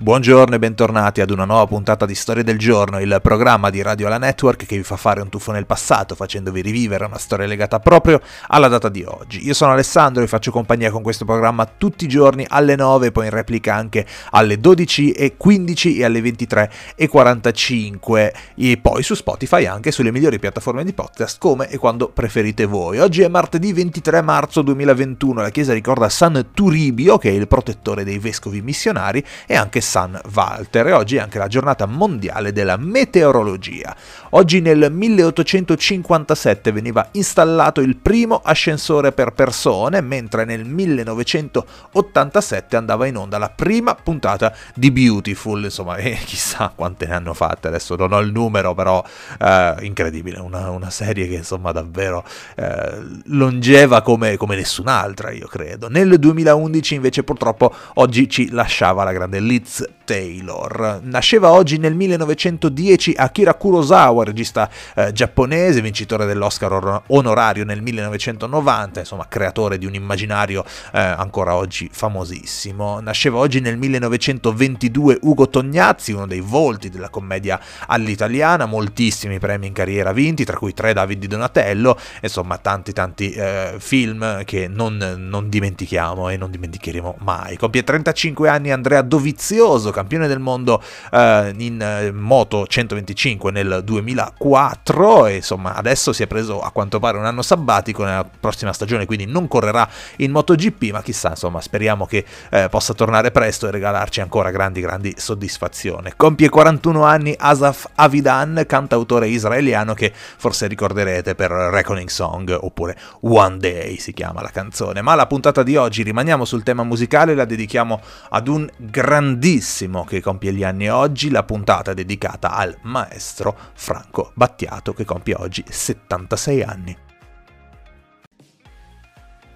Buongiorno e bentornati ad una nuova puntata di Storia del Giorno, il programma di Radio La Network che vi fa fare un tuffo nel passato facendovi rivivere una storia legata proprio alla data di oggi. Io sono Alessandro e faccio compagnia con questo programma tutti i giorni alle 9, poi in replica anche alle 12.15 e alle 23.45 e poi su Spotify anche sulle migliori piattaforme di podcast come e quando preferite voi. Oggi è martedì 23 marzo 2021, la chiesa ricorda San Turibio che è il protettore dei vescovi missionari e anche San Walter e oggi è anche la giornata mondiale della meteorologia. Oggi nel 1857 veniva installato il primo ascensore per persone, mentre nel 1987 andava in onda la prima puntata di Beautiful, insomma, e chissà quante ne hanno fatte, adesso non ho il numero, però eh, incredibile, una, una, serie che insomma davvero eh, longeva come, come nessun'altra, io credo. Nel 2011 invece purtroppo oggi ci lasciava la grande Liz Taylor. Nasceva oggi nel 1910 Akira Kurosawa, regista eh, giapponese, vincitore dell'Oscar or- onorario nel 1990, insomma creatore di un immaginario eh, ancora oggi famosissimo. Nasceva oggi nel 1922 Ugo Tognazzi, uno dei volti della commedia all'italiana, moltissimi premi in carriera vinti, tra cui tre David di Donatello, insomma tanti tanti eh, film che non, non dimentichiamo e non dimenticheremo mai. Compie 35 anni Andrea Dovizioso, campione del mondo eh, in eh, moto 125 nel 2004 e insomma adesso si è preso a quanto pare un anno sabbatico nella prossima stagione quindi non correrà in MotoGP ma chissà insomma speriamo che eh, possa tornare presto e regalarci ancora grandi grandi soddisfazioni. Compie 41 anni Asaf Avidan, cantautore israeliano che forse ricorderete per Reckoning Song oppure One Day si chiama la canzone. Ma la puntata di oggi rimaniamo sul tema musicale la dedichiamo ad un grandissimo bellissimo che compie gli anni oggi, la puntata dedicata al maestro Franco Battiato che compie oggi 76 anni.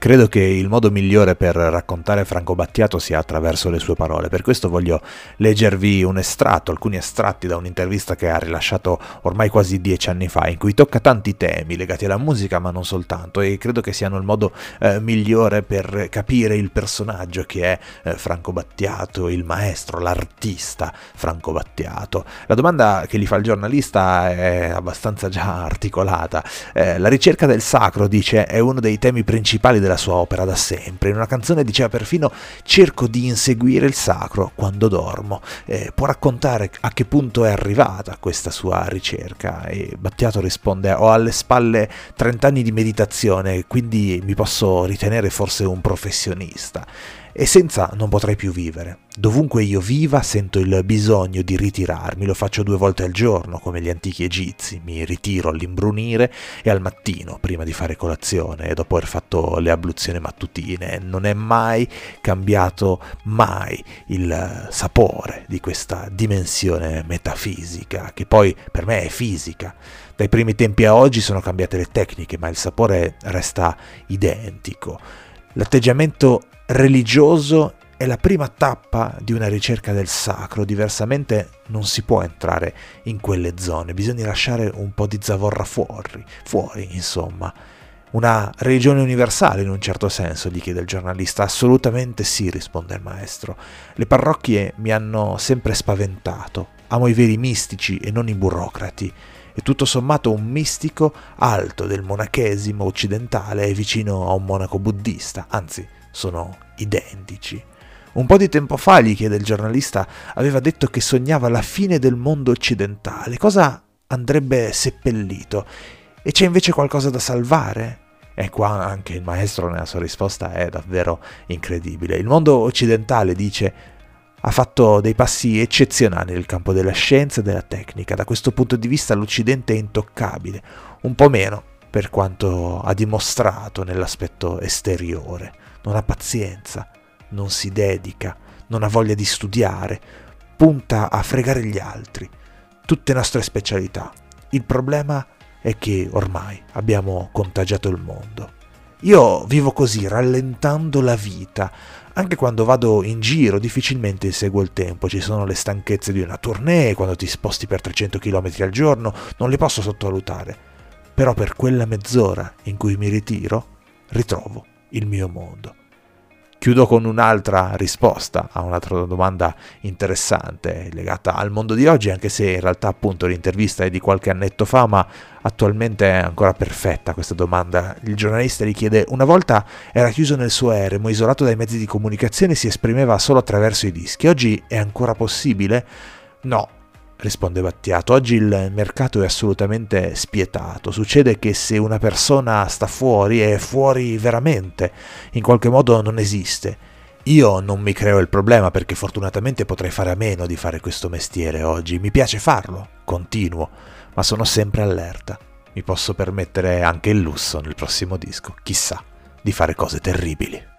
Credo che il modo migliore per raccontare Franco Battiato sia attraverso le sue parole, per questo voglio leggervi un estratto, alcuni estratti da un'intervista che ha rilasciato ormai quasi dieci anni fa, in cui tocca tanti temi legati alla musica, ma non soltanto, e credo che siano il modo eh, migliore per capire il personaggio che è eh, Franco Battiato, il maestro, l'artista Franco Battiato. La domanda che gli fa il giornalista è abbastanza già articolata. Eh, la ricerca del sacro, dice, è uno dei temi principali della della sua opera da sempre. In una canzone diceva perfino cerco di inseguire il sacro quando dormo. Eh, può raccontare a che punto è arrivata questa sua ricerca? E Battiato risponde ho alle spalle 30 anni di meditazione, quindi mi posso ritenere forse un professionista e senza non potrei più vivere. Dovunque io viva sento il bisogno di ritirarmi, lo faccio due volte al giorno come gli antichi egizi, mi ritiro all'imbrunire e al mattino prima di fare colazione e dopo aver fatto le abluzioni mattutine. Non è mai cambiato mai il sapore di questa dimensione metafisica che poi per me è fisica. Dai primi tempi a oggi sono cambiate le tecniche ma il sapore resta identico. L'atteggiamento religioso è la prima tappa di una ricerca del sacro, diversamente non si può entrare in quelle zone, bisogna lasciare un po' di zavorra fuori, fuori insomma. Una religione universale in un certo senso, gli chiede il giornalista. Assolutamente sì, risponde il maestro. Le parrocchie mi hanno sempre spaventato. Amo i veri mistici e non i burocrati. E tutto sommato un mistico alto del monachesimo occidentale è vicino a un monaco buddista, anzi sono identici. Un po' di tempo fa, gli chiede il giornalista, aveva detto che sognava la fine del mondo occidentale. Cosa andrebbe seppellito? E c'è invece qualcosa da salvare? E qua anche il maestro nella sua risposta è davvero incredibile. Il mondo occidentale, dice, ha fatto dei passi eccezionali nel campo della scienza e della tecnica. Da questo punto di vista l'Occidente è intoccabile, un po' meno per quanto ha dimostrato nell'aspetto esteriore non ha pazienza, non si dedica, non ha voglia di studiare, punta a fregare gli altri, tutte nostre specialità. Il problema è che ormai abbiamo contagiato il mondo. Io vivo così, rallentando la vita. Anche quando vado in giro difficilmente seguo il tempo, ci sono le stanchezze di una tournée, quando ti sposti per 300 km al giorno, non le posso sottovalutare. Però per quella mezz'ora in cui mi ritiro, ritrovo il mio mondo. Chiudo con un'altra risposta a un'altra domanda interessante legata al mondo di oggi, anche se in realtà appunto l'intervista è di qualche annetto fa, ma attualmente è ancora perfetta questa domanda. Il giornalista gli chiede, una volta era chiuso nel suo eremo, isolato dai mezzi di comunicazione, si esprimeva solo attraverso i dischi. Oggi è ancora possibile? No, risponde Battiato. Oggi il mercato è assolutamente spietato. Succede che se una persona sta fuori, è fuori veramente, in qualche modo non esiste. Io non mi creo il problema perché fortunatamente potrei fare a meno di fare questo mestiere oggi. Mi piace farlo, continuo, ma sono sempre allerta. Mi posso permettere anche il lusso nel prossimo disco, chissà, di fare cose terribili.